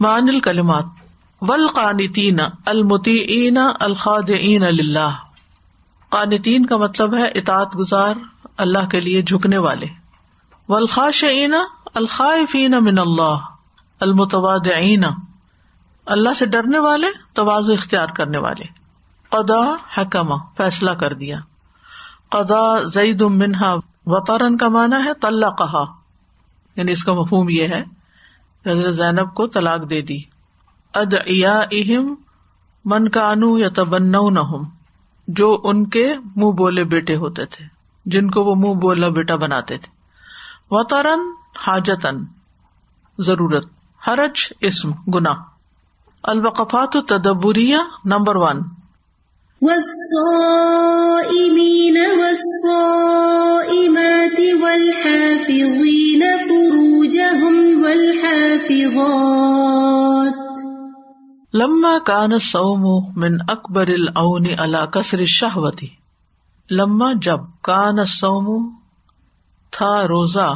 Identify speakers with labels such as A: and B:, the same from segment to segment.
A: مان الکلمات. ولقانتین المتین الخاد اللہ قانتین کا مطلب ہے اطاط گزار، اللہ کے لیے جھکنے والے. ولخاش الخائفین من اللہ المتواد اللہ سے ڈرنے والے توازو اختیار کرنے والے. قدا حکمہ، فیصلہ کر دیا. قدا زید منہا وطارن کا مانا ہے طلّہ کہا یعنی اس کا مفہوم یہ ہے حضرت زینب کو طلاق دے دی۔ اد اہم من کا انو یا تبن نہ جو ان کے منہ بولے بیٹے ہوتے تھے، جن کو وہ منہ بولا بیٹا بناتے تھے۔ وطارن حاجتن ضرورت، حرج، اسم گنا الوقفات تدبریہ نمبر ون۔ لما کان سوم من اکبر الاون اللہ کسر شہوتی لما جب کان سوم تھا روزہ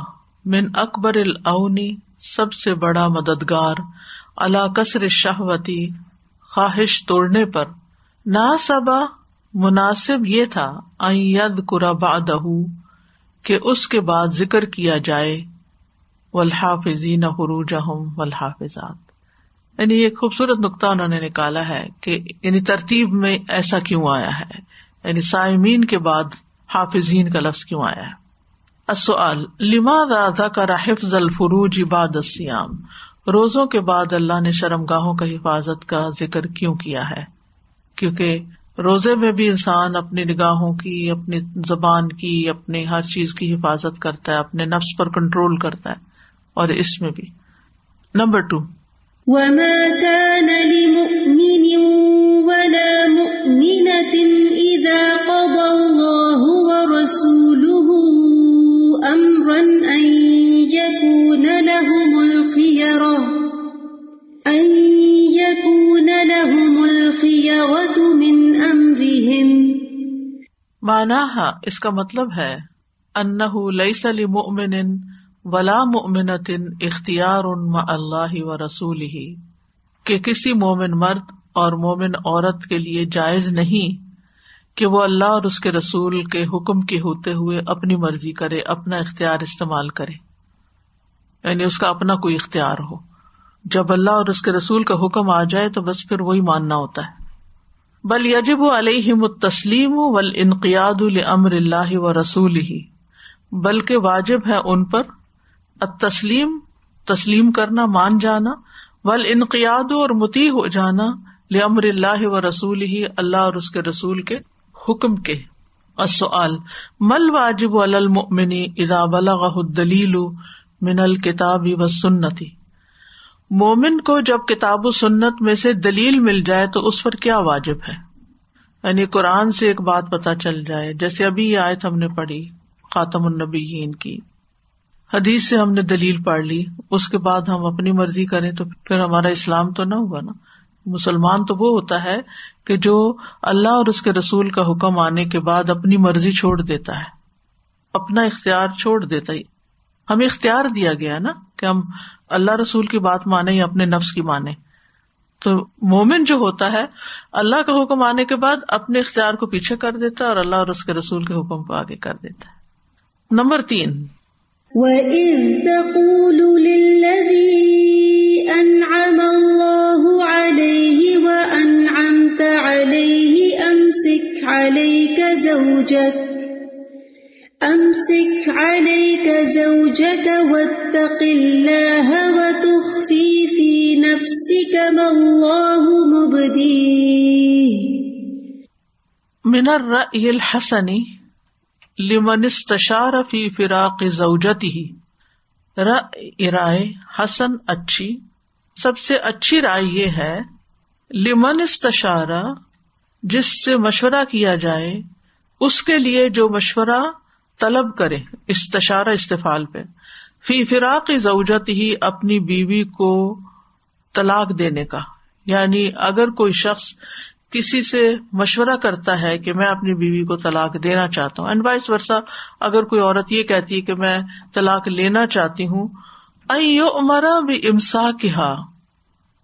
A: من اکبر الاونی سب سے بڑا مددگار اللہ کثر شہوتی خواہش توڑنے پر. نا سبا مناسب یہ تھا ید بادہ کہ اس کے بعد ذکر کیا جائے ولحافظین حروج ولحافظات یعنی یہ خوبصورت نقطہ انہوں نے نکالا ہے کہ یعنی ترتیب میں ایسا کیوں آیا ہے؟ یعنی سائمین کے بعد حافظین کا لفظ کیوں آیا ہے؟ لما رادا کا حفظ الفروج عباد السیام روزوں کے بعد اللہ نے شرم گاہوں کا حفاظت کا ذکر کیوں کیا ہے؟ کیونکہ روزے میں بھی انسان اپنی نگاہوں کی، اپنی زبان کی، اپنی ہر چیز کی حفاظت کرتا ہے، اپنے نفس پر کنٹرول کرتا ہے، اور اس میں بھی۔ نمبر ٹو مانا اس کا مطلب ہے انہ لئی سلی ولا مومنتن اختیار ان اللہ و رسول ہی کہ کسی مومن مرد اور مومن عورت کے لیے جائز نہیں کہ وہ اللہ اور اس کے رسول کے حکم کے ہوتے ہوئے اپنی مرضی کرے، اپنا اختیار استعمال کرے۔ یعنی اس کا اپنا کوئی اختیار ہو۔ جب اللہ اور اس کے رسول کا حکم آ جائے تو بس پھر وہی ماننا ہوتا ہے۔ بل یجب علیہ تسلیم و انقیاد العمر اللہ و رسول ہی بلکہ واجب ہے ان پر تسلیم تسلیم کرنا، مان جانا ول انقیاد اور متی ہو جانا لمر اللہ و رسول ہی اللہ اور اس کے رسول کے حکم کے۔ السؤال مل واجب المؤمن اذا بلغه الدلیل من الکتاب و سنتی مومن کو جب کتاب و سنت میں سے دلیل مل جائے تو اس پر کیا واجب ہے؟ یعنی قرآن سے ایک بات پتا چل جائے، جیسے ابھی یہ آیت ہم نے پڑھی، خاتم النبیین کی۔ حدیث سے ہم نے دلیل پڑھ لی، اس کے بعد ہم اپنی مرضی کریں تو پھر ہمارا اسلام تو نہ ہوا نا۔ مسلمان تو وہ ہوتا ہے کہ جو اللہ اور اس کے رسول کا حکم آنے کے بعد اپنی مرضی چھوڑ دیتا ہے، اپنا اختیار چھوڑ دیتا ہی ہمیں اختیار دیا گیا نا کہ ہم اللہ رسول کی بات مانے یا اپنے نفس کی مانے تو مومن جو ہوتا ہے، اللہ کا حکم آنے کے بعد اپنے اختیار کو پیچھے کر دیتا ہے اور اللہ اور اس کے رسول کے حکم کو آگے کر دیتا ہے۔ نمبر تین۔
B: امسك عليك زوجك واتق الله وتخفي في نفسك ما الله مبديه.
A: من الرأي الحسن لمن استشار في فراق زوجته. رأي رائے حسن اچھی. سب سے اچھی رائے یہ ہے، لمن استشارہ، جس سے مشورہ کیا جائے، اس کے لیے جو مشورہ طلب کرے، استشارہ استفال پہ۔ فی فراق ضوجت ہی اپنی بیوی کو طلاق دینے کا۔ یعنی اگر کوئی شخص کسی سے مشورہ کرتا ہے کہ میں اپنی بیوی کو طلاق دینا چاہتا ہوں اینڈ وائس ورثہ اگر کوئی عورت یہ کہتی ہے کہ میں طلاق لینا چاہتی ہوں امرا بھی امسا کہا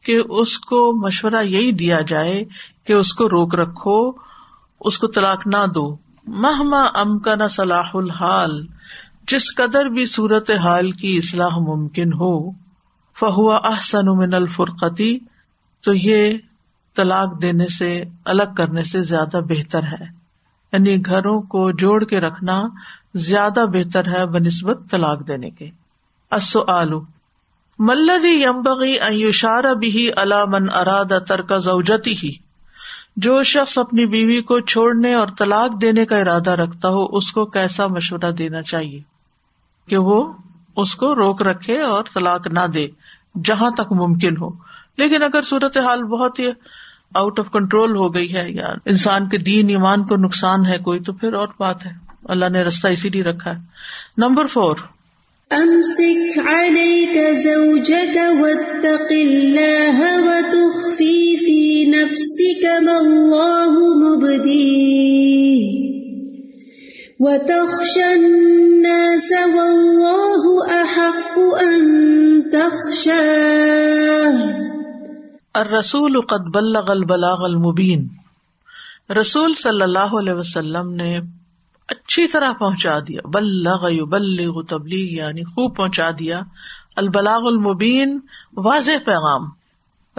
A: کہ اس کو مشورہ یہی دیا جائے کہ اس کو روک رکھو، اس کو طلاق نہ دو۔ مہما ام کا نہ صلاح الحال، جس قدر بھی صورت حال کی اصلاح ممکن ہو فہوا احسن من الفرقتی، تو یہ طلاق دینے سے، الگ کرنے سے زیادہ بہتر ہے۔ یعنی گھروں کو جوڑ کے رکھنا زیادہ بہتر ہے بہ نسبت طلاق دینے کے۔ آلو ملدی یمبغی ایوشار بھی من اراد ترک زوجتی ہی جو شخص اپنی بیوی کو چھوڑنے اور طلاق دینے کا ارادہ رکھتا ہو، اس کو کیسا مشورہ دینا چاہیے؟ کہ وہ اس کو روک رکھے اور طلاق نہ دے، جہاں تک ممکن ہو۔ لیکن اگر صورت حال بہت ہی آؤٹ آف کنٹرول ہو گئی ہے، یا انسان کے دین، ایمان کو نقصان ہے کوئی، تو پھر اور بات ہے۔ اللہ نے رستہ اسی لیے رکھا ہے۔ Number four.
B: امسك عليك زوجك واتق الله وتخفي في نفسك ما الله مبديه وتخشى الناس والله أحق أن تخشاه
A: الرسول قد بلغ البلاغ المبین رسول صلی اللہ علیہ وسلم نے اچھی طرح پہنچا دیا. بلغ، یبلغ تبلیغ یعنی خوب پہنچا دیا. البلاغ المبین، واضح پیغام.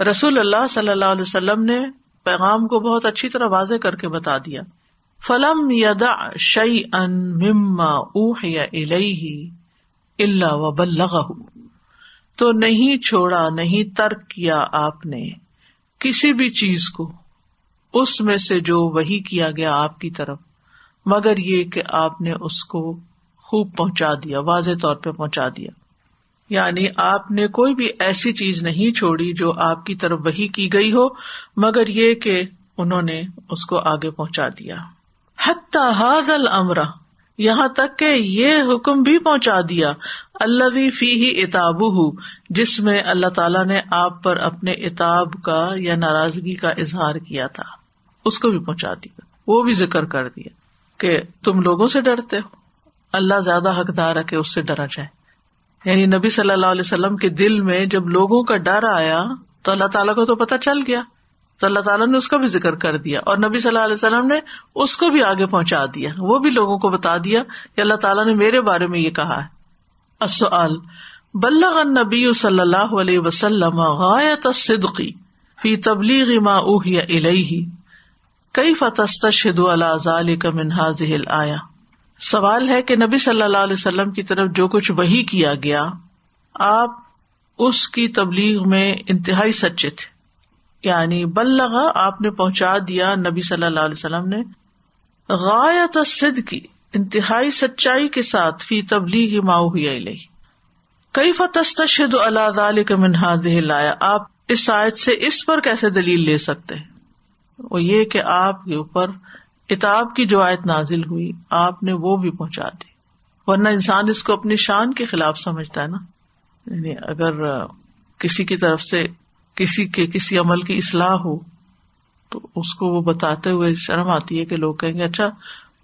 A: رسول اللہ صلی اللہ علیہ وسلم نے پیغام کو بہت اچھی طرح واضح کر کے بتا دیا۔ فلم یدا شعی ان مما اوح یا اللہ و بلغ تو نہیں چھوڑا، نہیں ترک کیا آپ نے کسی بھی چیز کو۔ اس میں سے جو وہی کیا گیا آپ کی طرف۔ مگر یہ کہ آپ نے اس کو خوب پہنچا دیا، واضح طور پہ پہنچا دیا۔ یعنی آپ نے کوئی بھی ایسی چیز نہیں چھوڑی جو آپ کی طرف وہی کی گئی ہو، مگر یہ کہ انہوں نے اس کو آگے پہنچا دیا۔ حد المرا یہاں تک کہ یہ حکم بھی پہنچا دیا۔ اللہ فی ہی اتاب جس میں اللہ تعالیٰ نے آپ پر اپنے اتاب کا یا ناراضگی کا اظہار کیا تھا، اس کو بھی پہنچا دیا۔ وہ بھی ذکر کر دیا کہ تم لوگوں سے ڈرتے ہو۔ اللہ زیادہ حقدار ہے کہ اس سے ڈرا جائے۔ یعنی نبی صلی اللہ علیہ وسلم کے دل میں جب لوگوں کا ڈر آیا تو اللہ تعالیٰ کو تو پتا چل گیا۔ تو اللہ تعالیٰ نے اس کا بھی ذکر کر دیا اور نبی صلی اللہ علیہ وسلم نے اس کو بھی آگے پہنچا دیا۔ وہ بھی لوگوں کو بتا دیا کہ اللہ تعالیٰ نے میرے بارے میں یہ کہا ہے۔ بلغ نبی صلی اللہ علیہ وسلم غایت صدقی فی تبلیغ ما اوہی الیہ۔ کئی فتستشہد علی ذالک من هذه الایا سوال ہے کہ نبی صلی اللہ علیہ وسلم کی طرف جو کچھ وہی کیا گیا، آپ اس کی تبلیغ میں انتہائی سچے تھے۔ یعنی بلغا آپ نے پہنچا دیا نبی صلی اللہ علیہ وسلم نے۔ غایت صد کی انتہائی سچائی کے ساتھ فی تبلیغ ماؤ ہوئی کئی فتستشد اللہ علیہ کا منہاد لایا آپ اس آیت سے اس پر کیسے دلیل لے سکتے؟ وہ یہ کہ آپ کے اوپر اتاب کی جو آیت نازل ہوئی، آپ نے وہ بھی پہنچا دی۔ ورنہ انسان اس کو اپنی شان کے خلاف سمجھتا ہے نا۔ یعنی اگر کسی کی طرف سے کسی کے کسی عمل کی اصلاح ہو، تو اس کو وہ بتاتے ہوئے شرم آتی ہے کہ لوگ کہیں گے اچھا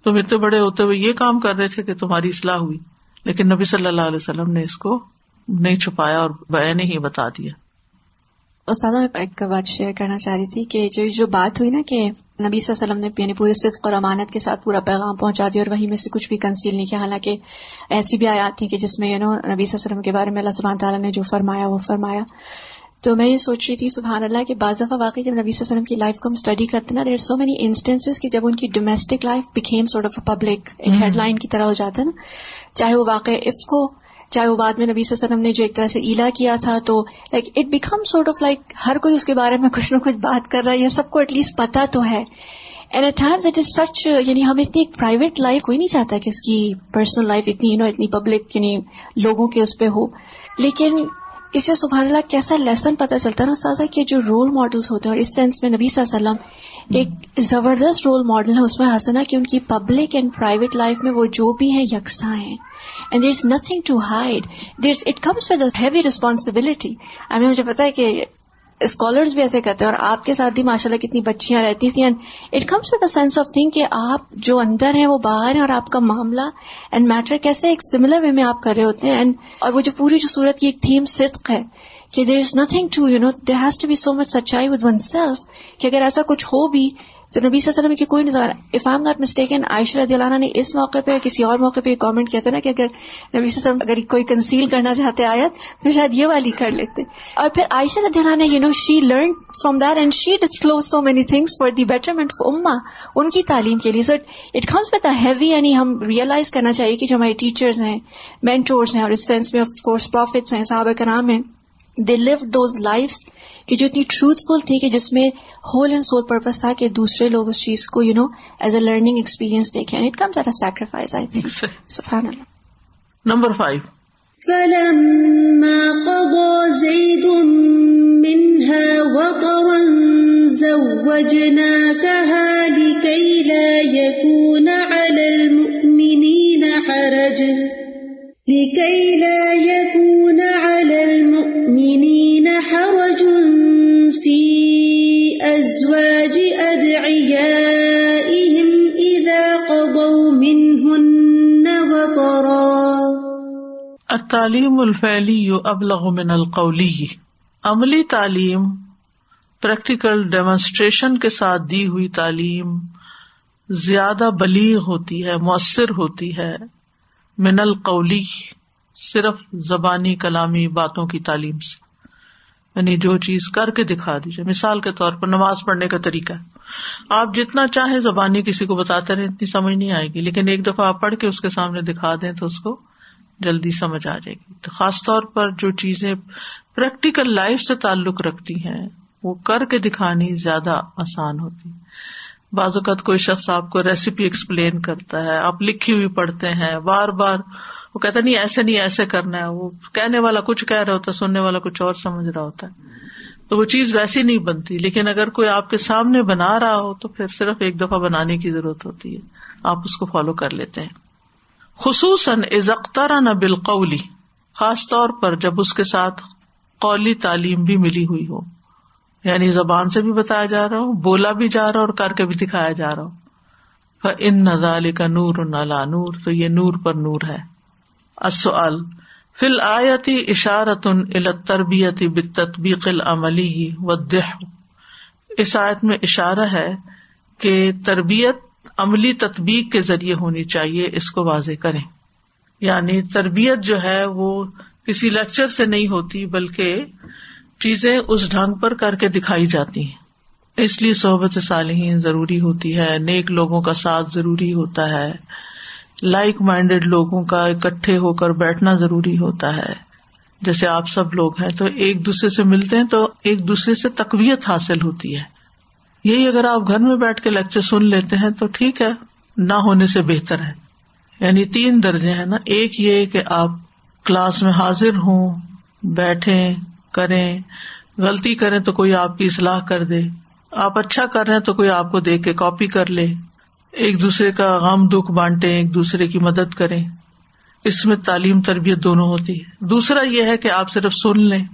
A: تم اتنے بڑے ہوتے ہوئے یہ کام کر رہے تھے کہ تمہاری اصلاح ہوئی، لیکن نبی صلی اللہ علیہ وسلم نے اس کو نہیں چھپایا اور بین ہی بتا دیا۔
C: اسادہ میں ایک بات شیئر کرنا چاہ رہی تھی کہ جو جو بات ہوئی نا کہ نبی صلی اللہ علیہ وسلم نے یعنی پورے صدق اور امانت کے ساتھ پورا پیغام پہنچا دیا اور وہیں میں سے کچھ بھی کنسیل نہیں کیا۔ حالانکہ ایسی بھی آیات تھی کہ جس میں یو نو نبی صلی اللہ علیہ وسلم کے بارے میں اللہ سبحانہ تعالیٰ نے جو فرمایا وہ فرمایا۔ تو میں یہ سوچ رہی تھی سبحان اللہ کہ بعض دفعہ واقعی جب نبی صلی اللہ علیہ وسلم کی لائف کو ہم اسٹڈی کرتے نا دیر سو مینی انسٹینس کہ جب ان کی domestic life became sort of a public ایک ہیڈ لائن کی طرح ہو جاتا ہے نا۔ چاہے وہ واقع اف کو چاہے وہ بعد میں نبی صلی اللہ علیہ وسلم نے جو ایک طرح سے ایلا کیا تھا، تو like it became sort of like ہر کوئی اس کے بارے میں کچھ نہ کچھ بات کر رہا ہے یا سب کو ایٹ لیسٹ پتا تو ہے۔ And at times it is such یعنی ہم اتنی ایک پرائیویٹ لائف کوئی نہیں چاہتا کہ اس کی پرسنل لائف اتنی یو نو اتنی پبلک یعنی لوگوں کے اس پہ ہو۔ لیکن اسے سبحان اللہ کیسا لیسن پتا چلتا ہے نا سازا کہ جو رول ماڈلس ہوتے ہیں، اور اس سینس میں نبی صلی اللہ علیہ وسلم ایک زبردست رول ماڈل ہے اس میں حسنا کہ ان کی پبلک اینڈ پرائیویٹ لائف میں وہ جو بھی ہیں، یکساں ہیں۔ And there is nothing to hide there it comes with heavy responsibility ابھی مجھے پتا ہے کہ اسکالرز بھی ایسے کہتے ہیں اور آپ کے ساتھ بھی ماشاء اللہ کتنی بچیاں رہتی تھیں. And it comes with sense of thing کہ آپ جو اندر ہیں وہ باہر ہیں اور آپ کا معاملہ اینڈ میٹر کیسے ایک سملر وے میں آپ کر رہے ہوتے ہیں. اینڈ اور وہ جو پوری جو صورت کی ایک تھیم صدق ہے کہ there is nothing to you know there has to be so much سچائی ود ون سیلف کہ اگر ایسا کچھ ہو بھی تو نبی صلی اللہ علیہ وسلم کی کوئی نہیں if I am not mistaken Aisha رضی اللہ عنہ نے اس موقع پہ کسی اور موقع پہ کامنٹ کیا تھا نا کہ اگر نبی صلی اللہ علیہ وسلم اگر کوئی کنسیل کرنا چاہتے آیت، تو شاید یہ والی کر لیتے۔ اور پھر عائشہ رضی اللہ عنہ you know she learn from that and she disclose so many things for the betterment of اما ان کی تعلیم کے لیے۔ So it comes with heavy یعنی ہم ریئلائز کرنا چاہیے کہ جو ہمارے ٹیچرز ہیں مینٹورس ہیں اور اس سینس میں آف کورس پروفٹس ہیں، صحابہ کرام ہیں۔ دے لیو دوز لائفس کہ جو اتنی ٹروتفل تھی کہ جس میں ہول اینڈ سول پرپز تھا کہ دوسرے لوگ اس چیز کو you know as a learning experience دیکھیں. It comes at sacrifice I think سبحان اللہ.
A: نمبر فائیو
B: فلما قضى زيد منها وطرا زوجناكها لكي لا يكون على المؤمنين حرج لكي لا يكون
A: التعلیم الفعلی ابلغ من القولی۔ عملی تعلیم پریکٹیکل ڈیمونسٹریشن کے ساتھ دی ہوئی تعلیم زیادہ بلیغ ہوتی ہے، مؤثر ہوتی ہے۔ من القولی، صرف زبانی کلامی باتوں کی تعلیم سے۔ یعنی جو چیز کر کے دکھا دیجیے مثال کے طور پر نماز پڑھنے کا طریقہ۔ آپ جتنا چاہے زبانی کسی کو بتاتے رہے اتنی سمجھ نہیں آئے گی۔ لیکن ایک دفعہ آپ پڑھ کے اس کے سامنے دکھا دیں تو اس کو جلدی سمجھ آ جائے گی۔ تو خاص طور پر جو چیزیں پریکٹیکل لائف سے تعلق رکھتی ہیں، وہ کر کے دکھانی زیادہ آسان ہوتی۔ بعض اوقات کوئی شخص آپ کو ریسیپی ایکسپلین کرتا ہے، آپ لکھی ہوئی پڑھتے ہیں، بار بار وہ کہتا نہیں، ایسے نہیں، ایسے کرنا ہے۔ وہ کہنے والا کچھ کہہ رہا ہوتا ہے سننے والا کچھ اور سمجھ رہا ہوتا ہے۔ تو وہ چیز ویسی نہیں بنتی۔ لیکن اگر کوئی آپ کے سامنے بنا رہا ہو، تو پھر صرف ایک دفعہ بنانے کی ضرورت ہوتی ہے۔ آپ اس کو فالو کر لیتے ہیں۔ خصوصاً ازخترا نہ بالقولی خاص طور پر جب اس کے ساتھ قولی تعلیم بھی ملی ہوئی ہو۔ یعنی زبان سے بھی بتایا جا رہا ہو، بولا بھی جا رہا اور کر کے بھی دکھایا جا رہا ہو۔ ان نزال کا نور نلا نور، تو یہ نور پر نور ہے۔ اصل فل آیتی اشارت تربیتی بتبیق العملی و دہ اس آیت میں اشارہ ہے کہ تربیت عملی تطبیق کے ذریعے ہونی چاہیے، اس کو واضح کریں۔ یعنی تربیت جو ہے وہ کسی لیکچر سے نہیں ہوتی، بلکہ چیزیں اس ڈھنگ پر کر کے دکھائی جاتی ہیں۔ اس لیے صحبت صالحین ضروری ہوتی ہے، نیک لوگوں کا ساتھ ضروری ہوتا ہے۔ لائک مائنڈیڈ لوگوں کا اکٹھے ہو کر بیٹھنا ضروری ہوتا ہے۔ جیسے آپ سب لوگ ہیں، تو ایک دوسرے سے ملتے ہیں، تو ایک دوسرے سے تقویت حاصل ہوتی ہے۔ یہی اگر آپ گھر میں بیٹھ کے لیکچر سن لیتے ہیں تو ٹھیک ہے، نہ ہونے سے بہتر ہے۔ یعنی تین درجے ہیں نا۔ ایک یہ کہ آپ کلاس میں حاضر ہوں بیٹھے کریں۔ غلطی کریں تو کوئی آپ کی اصلاح کر دے۔ آپ اچھا کر رہے ہیں تو کوئی آپ کو دیکھ کے کاپی کر لے۔ ایک دوسرے کا غم دکھ بانٹے ایک دوسرے کی مدد کریں۔ اس میں تعلیم تربیت دونوں ہوتی ہے۔ دوسرا یہ ہے کہ آپ صرف سن لیں۔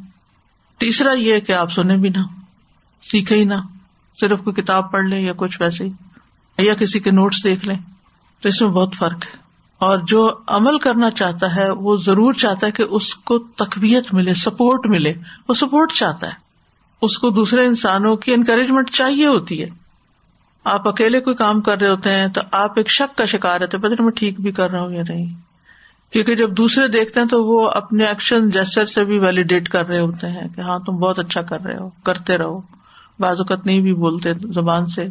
A: تیسرا یہ کہ آپ سنیں بھی نہ سیکھے ہی نہ۔ صرف کوئی کتاب پڑھ لیں یا کچھ ویسے ہی، یا کسی کے نوٹس دیکھ لیں، تو اس میں بہت فرق ہے۔ اور جو عمل کرنا چاہتا ہے، وہ ضرور چاہتا ہے کہ اس کو تقویت ملے سپورٹ ملے۔ وہ سپورٹ چاہتا ہے۔ اس کو دوسرے انسانوں کی انکریجمنٹ چاہیے ہوتی ہے۔ آپ اکیلے کوئی کام کر رہے ہوتے ہیں، تو آپ ایک شک کا شکار رہتے پتہ میں ٹھیک بھی کر رہا ہوں یا نہیں۔ کیونکہ جب دوسرے دیکھتے ہیں، تو وہ اپنے ایکشن جیسر سے بھی ویلیڈیٹ کر رہے ہوتے ہیں کہ ہاں تم بہت اچھا کر رہے ہو، کرتے رہو۔ بعض اوقات نہیں بھی بولتے زبان سے۔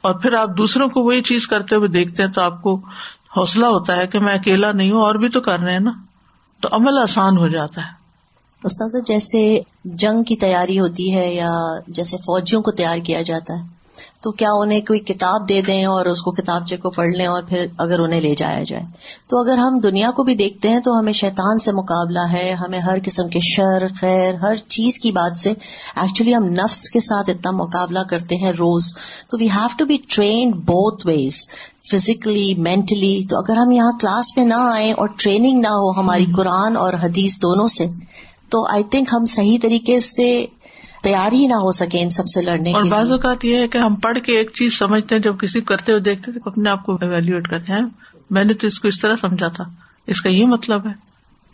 A: اور پھر آپ دوسروں کو وہی چیز کرتے ہوئے دیکھتے ہیں تو آپ کو حوصلہ ہوتا ہے کہ میں اکیلا نہیں ہوں، اور بھی تو کر رہے ہیں نا۔ تو عمل آسان ہو جاتا ہے۔
D: استاذ جیسے جنگ کی تیاری ہوتی ہے یا جیسے فوجیوں کو تیار کیا جاتا ہے تو کیا انہیں کوئی کتاب دے دیں اور اس کو کتابچے کو پڑھ لیں اور پھر اگر انہیں لے جایا جائے؟ تو اگر ہم دنیا کو بھی دیکھتے ہیں تو ہمیں شیطان سے مقابلہ ہے ہمیں ہر قسم کے شر خیر ہر چیز کی بات سے ایکچولی ہم نفس کے ساتھ اتنا مقابلہ کرتے ہیں روز۔ تو we have to be trained both ways physically mentally تو اگر ہم یہاں کلاس میں نہ آئے اور ٹریننگ نہ ہو ہماری قرآن اور حدیث دونوں سے تو آئی تھنک ہم صحیح طریقے سے تیار ہی نہ ہو سکے ان سب سے لڑنے
A: اور بعض اوقات یہ ہے کہ ہم پڑھ کے ایک چیز سمجھتے ہیں جب کسی کرتے ہوئے دیکھتے تو اپنے آپ کو ایویلویٹ کرتے ہیں۔ میں نے تو اس کو اس طرح سمجھا تھا۔ اس کا یہ مطلب ہے۔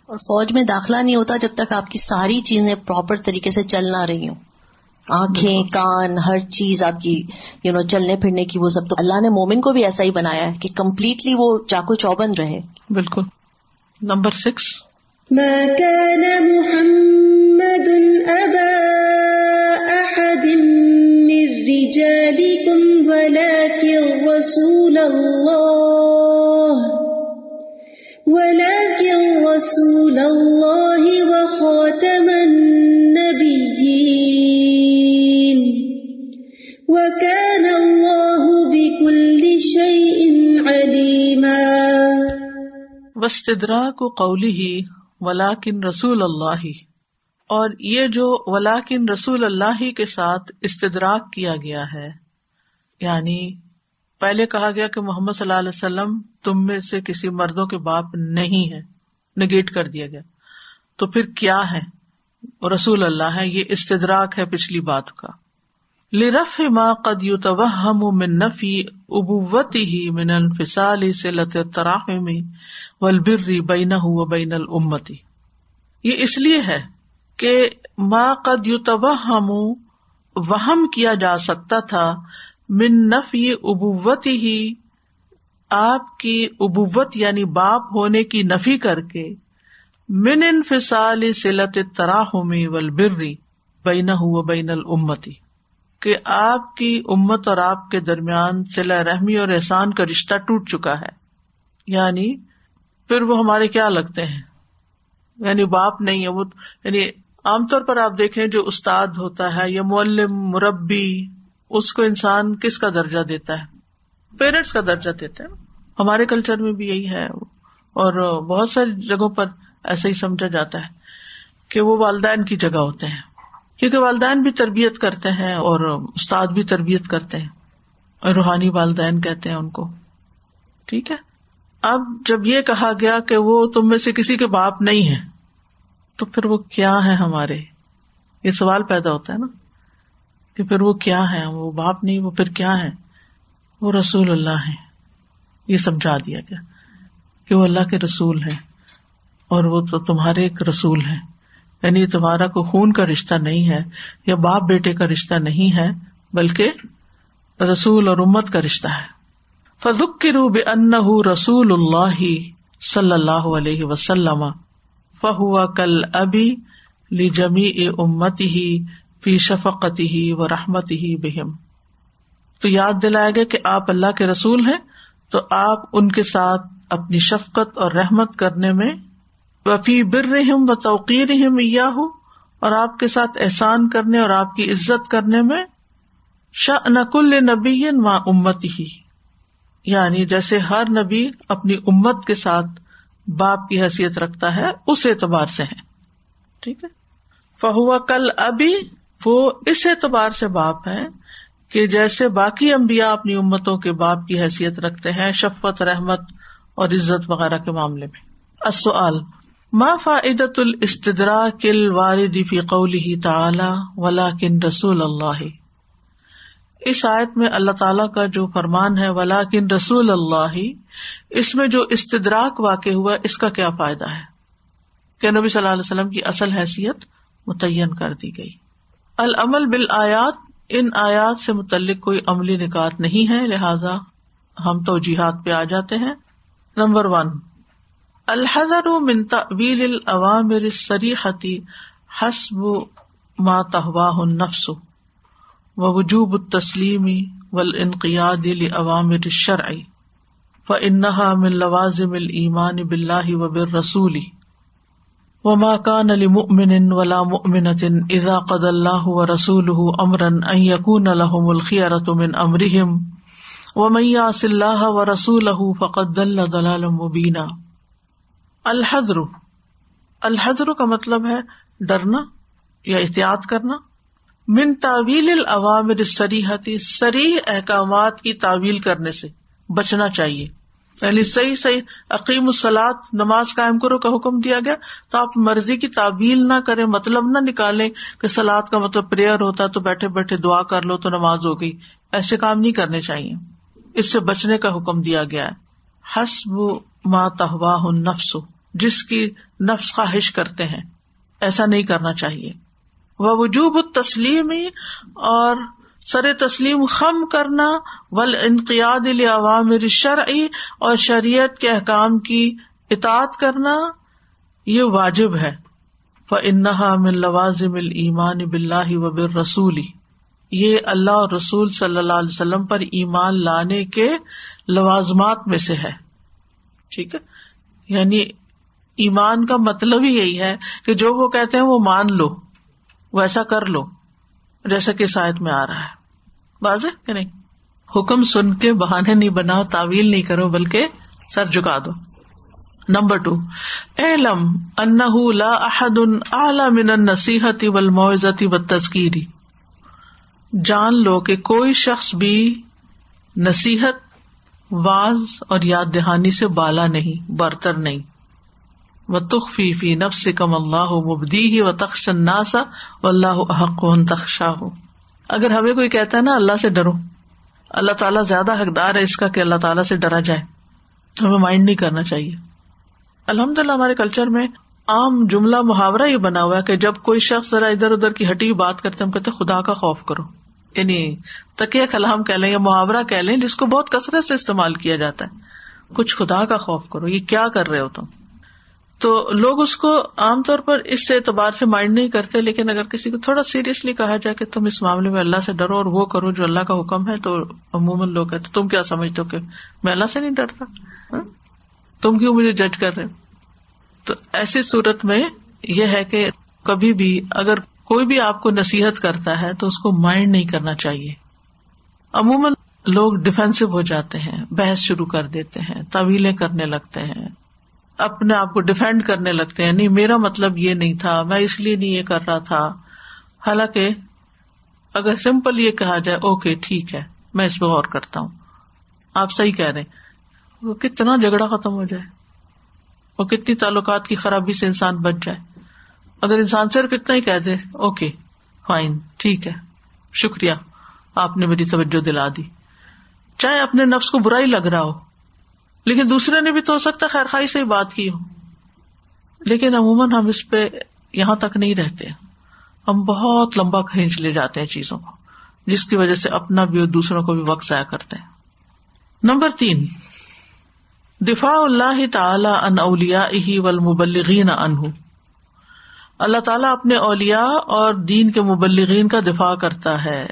D: اور فوج میں داخلہ نہیں ہوتا جب تک آپ کی ساری چیزیں پراپر طریقے سے چل نہ رہی ہوں۔ آنکھیں کان ہر چیز آپ کی یو نو چلنے پھرنے کی وہ سب تو اللہ نے مومن کو بھی ایسا ہی بنایا ہے کہ کمپلیٹلی وہ چاقو چوبند رہے۔
A: بالکل۔ نمبر سکس
B: محمد الله. ولكن رسول الله وخاتم النبيين. وكان الله بكل شيء عليما.
A: وسطرا کو قولی ہی ولاکن رسول اللہ اور یہ جو ولاکن رسول اللہ کے ساتھ استدراک کیا گیا ہے یعنی پہلے کہا گیا کہ محمد صلی اللہ علیہ وسلم تم میں سے کسی مردوں کے باپ نہیں ہے نگیٹ کر دیا گیا۔ تو پھر کیا ہے؟ رسول اللہ ہے یہ استدراک ہے پچھلی بات کا۔ لرف ما قد يتوهم من نفی ابوتی ہی من انفصال صلت التراحم والبر بینه وبین الامتی یہ اس لیے ہے کہ ما قد يتوهم وہم کیا جا سکتا تھا من نفی ابوتی ہی آپ کی ابوت یعنی باپ ہونے کی نفی کر کے، من انفصال صلت التراحم والبر بینه وبین الامتی، کہ آپ کی امت اور آپ کے درمیان سلا رحمی اور احسان کا رشتہ ٹوٹ چکا ہے۔ یعنی پھر وہ ہمارے کیا لگتے ہیں؟ یعنی باپ نہیں ہے، وہ یعنی عام طور پر آپ دیکھیں جو استاد ہوتا ہے یا معلم، مربی اس کو انسان کس کا درجہ دیتا ہے؟ پیرنٹس کا درجہ دیتا ہے۔ ہمارے کلچر میں بھی یہی ہے۔ اور بہت ساری جگہوں پر ایسا ہی سمجھا جاتا ہے کہ وہ والدین کی جگہ ہوتے ہیں۔ کیونکہ والدین بھی تربیت کرتے ہیں اور استاد بھی تربیت کرتے ہیں۔ اور روحانی والدین کہتے ہیں ان کو۔ ٹھیک ہے؟ اب جب یہ کہا گیا کہ وہ تم میں سے کسی کے باپ نہیں ہے تو پھر وہ کیا ہے ہمارے؟ یہ سوال پیدا ہوتا ہے نا۔ کہ پھر وہ کیا ہے؟ وہ باپ نہیں، وہ پھر کیا ہے؟ وہ رسول اللہ ہے یہ سمجھا دیا گیا کہ وہ اللہ کے رسول ہے اور وہ تو تمہارے ایک رسول ہے یعنی تمہارا کو خون کا رشتہ نہیں ہے یا باپ بیٹے کا رشتہ نہیں ہے، بلکہ رسول اور امت کا رشتہ ہے۔ فضک کی روب ان رسول اللہ صلی اللہ علیہ وسلم، فہو کل ابی لی جمی امت ہی فی شفقتی ہی و رحمت ہی بہم۔ تو یاد دلایا گیا کہ آپ اللہ کے رسول ہیں، تو آپ ان کے ساتھ اپنی شفقت اور رحمت کرنے میں وفی بر رحم و توقیر یا ہو اور آپ کے ساتھ احسان کرنے اور آپ کی عزت کرنے میں شاہ نقل نبی ماں امت ہی یعنی جیسے ہر نبی اپنی امت کے ساتھ باپ کی حیثیت رکھتا ہے، اس اعتبار سے ہے ٹھیک ہے۔ فہوا کل ابھی وہ اس اعتبار سے باپ ہے کہ جیسے باقی امبیا اپنی امتوں کے باپ کی حیثیت رکھتے ہیں شفت رحمت اور عزت وغیرہ کے معاملے میں۔ ما فائدت الاستدرا کل وارد فی قولی تعالی ولاکن رسول اللہ؟ اس آیت میں اللہ تعالیٰ کا جو فرمان ہے ولا کن رسول اللہ، اس میں جو استدراک واقع ہوا، اس کا کیا فائدہ ہے؟ کہ نبی صلی اللہ علیہ وسلم کی اصل حیثیت متعین کر دی گئی۔ العمل بال آیات ان آیات سے متعلق کوئی عملی نکات نہیں ہے، لہذا ہم تو پہ آ جاتے ہیں۔ نمبر ون الحضر من تعویل العوامر الصریحتی حسب ما تهواه النفس ووجوب التسلیم والانقیاد لعوامر الشرع فانها من لوازم الايمان بالله وبالرسول۔ وما كان لمؤمن ولا مؤمنة اذا قضى الله ورسوله امرا ان يكون لهم الخيرة من امرهم ومن يعص الله ورسوله فقد ضل ضلالا مبينا. الحضر الحضر کا مطلب ہے ڈرنا یا احتیاط کرنا. من تعویل العوامر سریحتی سری احکامات کی تعویل کرنے سے بچنا چاہیے۔ یعنی صحیح صحیح عقیم السلاد نماز قائم کرو کا حکم دیا گیا تو آپ مرضی کی تعویل نہ کریں مطلب نہ نکالیں کہ سلاد کا مطلب پریئر ہوتا تو بیٹھے بیٹھے دعا کر لو تو نماز ہو گئی۔ ایسے کام نہیں کرنے چاہیے۔ اس سے بچنے کا حکم دیا گیا ہے۔ حسب ما تہواہ نفس جس کی نفس خواہش کرتے ہیں۔ ایسا نہیں کرنا چاہیے۔ وہ وجوب تسلیمی اور سر تسلیم خم کرنا ول انقیاد عوام شرعی اور شریعت کے احکام کی اطاط کرنا، یہ واجب ہے۔ انہا من لوازم المان بلّہ و بر رسولی یہ اللہ اور رسول صلی اللہ علیہ وسلم پر ایمان لانے کے لوازمات میں سے ہے۔ ٹھیک ہے؟ یعنی ایمان کا مطلب ہی یہی ہے کہ جو وہ کہتے ہیں وہ مان لو، ویسا کر لو۔ جیسا کہ شاید میں آ رہا ہے۔ واضح کہ نہیں؟ حکم سن کے بہانے نہیں بناؤ، تعویل نہیں کرو، بلکہ سر جھکا دو۔ نمبر ٹو علم ان لا احد اعلی من النصیحت والموعظت والتذکیری جان لو کہ کوئی شخص بھی نصیحت، واز اور یاد دہانی سے بالا نہیں، برتر نہیں۔ و تخفی فی نفس کم اللہ مبدی ہی و تخش ناسا و اللہ حق تخشا ہو اگر ہمیں کوئی کہتا ہے نا اللہ سے ڈرو، اللہ تعالیٰ زیادہ حقدار ہے اس کا کہ اللہ تعالیٰ سے ڈرا جائے۔ ہمیں مائنڈ نہیں کرنا چاہیے۔ الحمد للہ ہمارے کلچر میں عام جملہ محاورہ یہ بنا ہوا ہے کہ جب کوئی شخص ذرا ادھر ادھر کی ہٹی بات کرتے ہم کہتے خدا کا خوف کرو۔ یعنی تکیہ کلام کہہ لیں یا محاورہ کہہ لیں، جس کو بہت کثرت سے استعمال کیا جاتا ہے۔ کچھ خدا کا خوف کرو، یہ کیا کر رہے ہو تم؟ تو لوگ اس کو عام طور پر اس سے اعتبار سے مائنڈ نہیں کرتے، لیکن اگر کسی کو تھوڑا سیریسلی کہا جائے کہ تم اس معاملے میں اللہ سے ڈرو اور وہ کرو جو اللہ کا حکم ہے، تو عموماً لوگ کہتے، تم کیا سمجھتے ہو کہ میں اللہ سے نہیں ڈرتا؟ ہاں؟ تم کیوں مجھے جج کر رہے تو ایسی صورت میں یہ ہے کہ کبھی بھی اگر کوئی بھی آپ کو نصیحت کرتا ہے، تو اس کو مائنڈ نہیں کرنا چاہیے۔ عموماً لوگ ڈیفینسو ہو جاتے ہیں، بحث شروع کر دیتے ہیں طویلیں کرنے لگتے ہیں۔ اپنے آپ کو ڈیفینڈ کرنے لگتے ہیں۔ نہیں، میرا مطلب یہ نہیں تھا، میں اس لیے نہیں یہ کر رہا تھا۔ حالانکہ اگر سمپل یہ کہا جائے اوکے ٹھیک ہے، میں اس پہ غور کرتا ہوں۔ آپ صحیح کہہ رہے وہ کتنا جھگڑا ختم ہو جائے۔ اور کتنی تعلقات کی خرابی سے انسان بچ جائے۔ اگر انسان صرف اتنا ہی کہہ دے اوکے فائن ٹھیک ہے۔ شکریہ، آپ نے میری توجہ دلا دی۔ چاہے اپنے نفس کو برا ہی لگ رہا ہو لیکن دوسرے نے بھی تو ہو سکتا ہے، خیر خائی سے ہی بات کی ہو۔ لیکن عموماً ہم اس پہ یہاں تک نہیں رہتے۔ ہم بہت لمبا کھینچ لے جاتے ہیں چیزوں کو، جس کی وجہ سے اپنا بھی اور دوسروں کو بھی وقت ضائع کرتے ہیں۔ نمبر تین، دفاع اللہ تعالی ان اولیا ہی ولمبلغین انہ اللہ تعالیٰ اپنے اولیا اور دین کے مبلغین کا دفاع کرتا ہے۔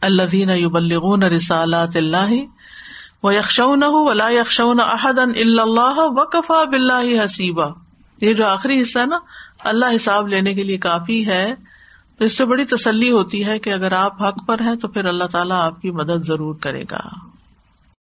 A: اللہ دین یبلغون رسالات اللہ وہ یکشون ولا یکشون احد اللہ وقفا بلّہ حسیبہ یہ جو آخری حصہ نا، اللہ حساب لینے کے لیے کافی ہے۔ تو اس سے بڑی تسلی ہوتی ہے کہ اگر آپ حق پر ہیں تو پھر اللہ تعالیٰ آپ کی مدد ضرور کرے گا۔